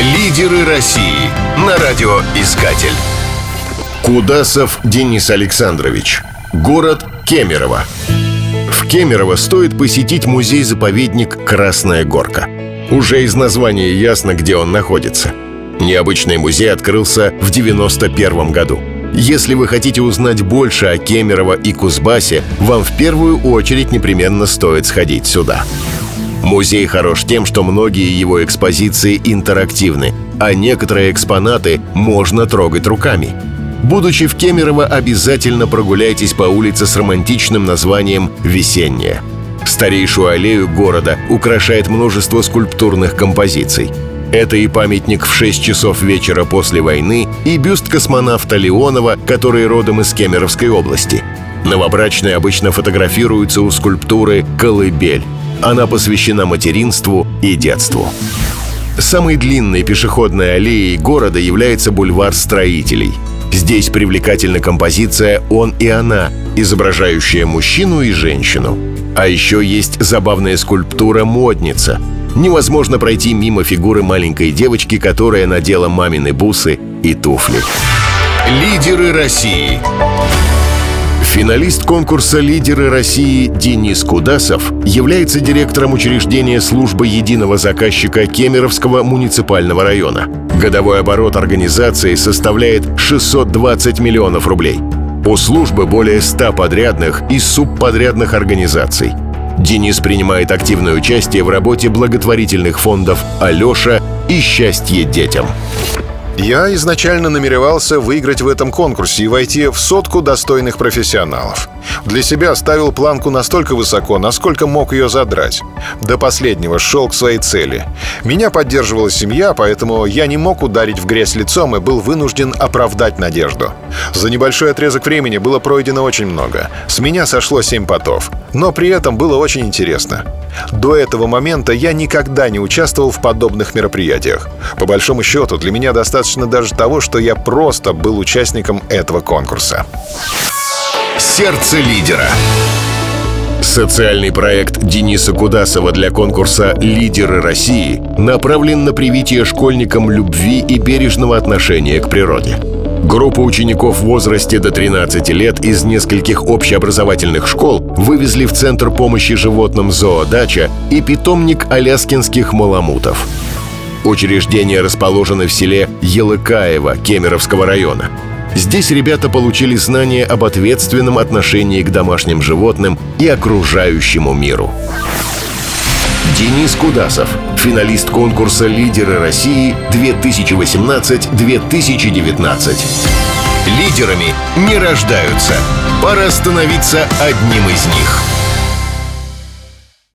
Лидеры России на радиоискатель. Кудасов Денис Александрович. Город Кемерово. В Кемерово стоит посетить музей-заповедник «Красная горка». Уже из названия ясно, где он находится. Необычный музей открылся в 91 году. Если вы хотите узнать больше о Кемерово и Кузбассе, вам в первую очередь непременно стоит сходить сюда. Музей хорош тем, что многие его экспозиции интерактивны, а некоторые экспонаты можно трогать руками. Будучи в Кемерово, обязательно прогуляйтесь по улице с романтичным названием «Весенняя». Старейшую аллею города украшает множество скульптурных композиций. Это и памятник в 6 часов вечера после войны, и бюст космонавта Леонова, который родом из Кемеровской области. Новобрачные обычно фотографируются у скульптуры «Колыбель». Она посвящена материнству и детству. Самой длинной пешеходной аллеей города является бульвар строителей. Здесь привлекательна композиция «Он и она», изображающая мужчину и женщину. А еще есть забавная скульптура «Модница». Невозможно пройти мимо фигуры маленькой девочки, которая надела мамины бусы и туфли. Лидеры России Финалист конкурса «Лидеры России» Денис Кудасов является директором учреждения службы единого заказчика Кемеровского муниципального района. Годовой оборот организации составляет 620 миллионов рублей. У службы более 100 подрядных и субподрядных организаций. Денис принимает активное участие в работе благотворительных фондов «Алеша» и «Счастье детям». Я изначально намеревался выиграть в этом конкурсе и войти в сотку достойных профессионалов. Для себя ставил планку настолько высоко, насколько мог ее задрать. До последнего шел к своей цели. Меня поддерживала семья, поэтому я не мог ударить в грязь лицом и был вынужден оправдать надежду. За небольшой отрезок времени было пройдено очень много. С меня сошло семь потов. Но при этом было очень интересно. До этого момента я никогда не участвовал в подобных мероприятиях. По большому счету, для меня достаточно даже того, что я просто был участником этого конкурса. Сердце лидера. Социальный проект Дениса Кудасова для конкурса «Лидеры России» направлен на привитие школьникам любви и бережного отношения к природе. Группа учеников в возрасте до 13 лет из нескольких общеобразовательных школ вывезли в Центр помощи животным «Зоодача» и питомник аляскинских маламутов. Учреждения расположены в селе Елыкаево Кемеровского района. Здесь ребята получили знания об ответственном отношении к домашним животным и окружающему миру. Денис Кудасов, финалист конкурса «Лидеры России 2018-2019». Лидерами не рождаются. Пора становиться одним из них.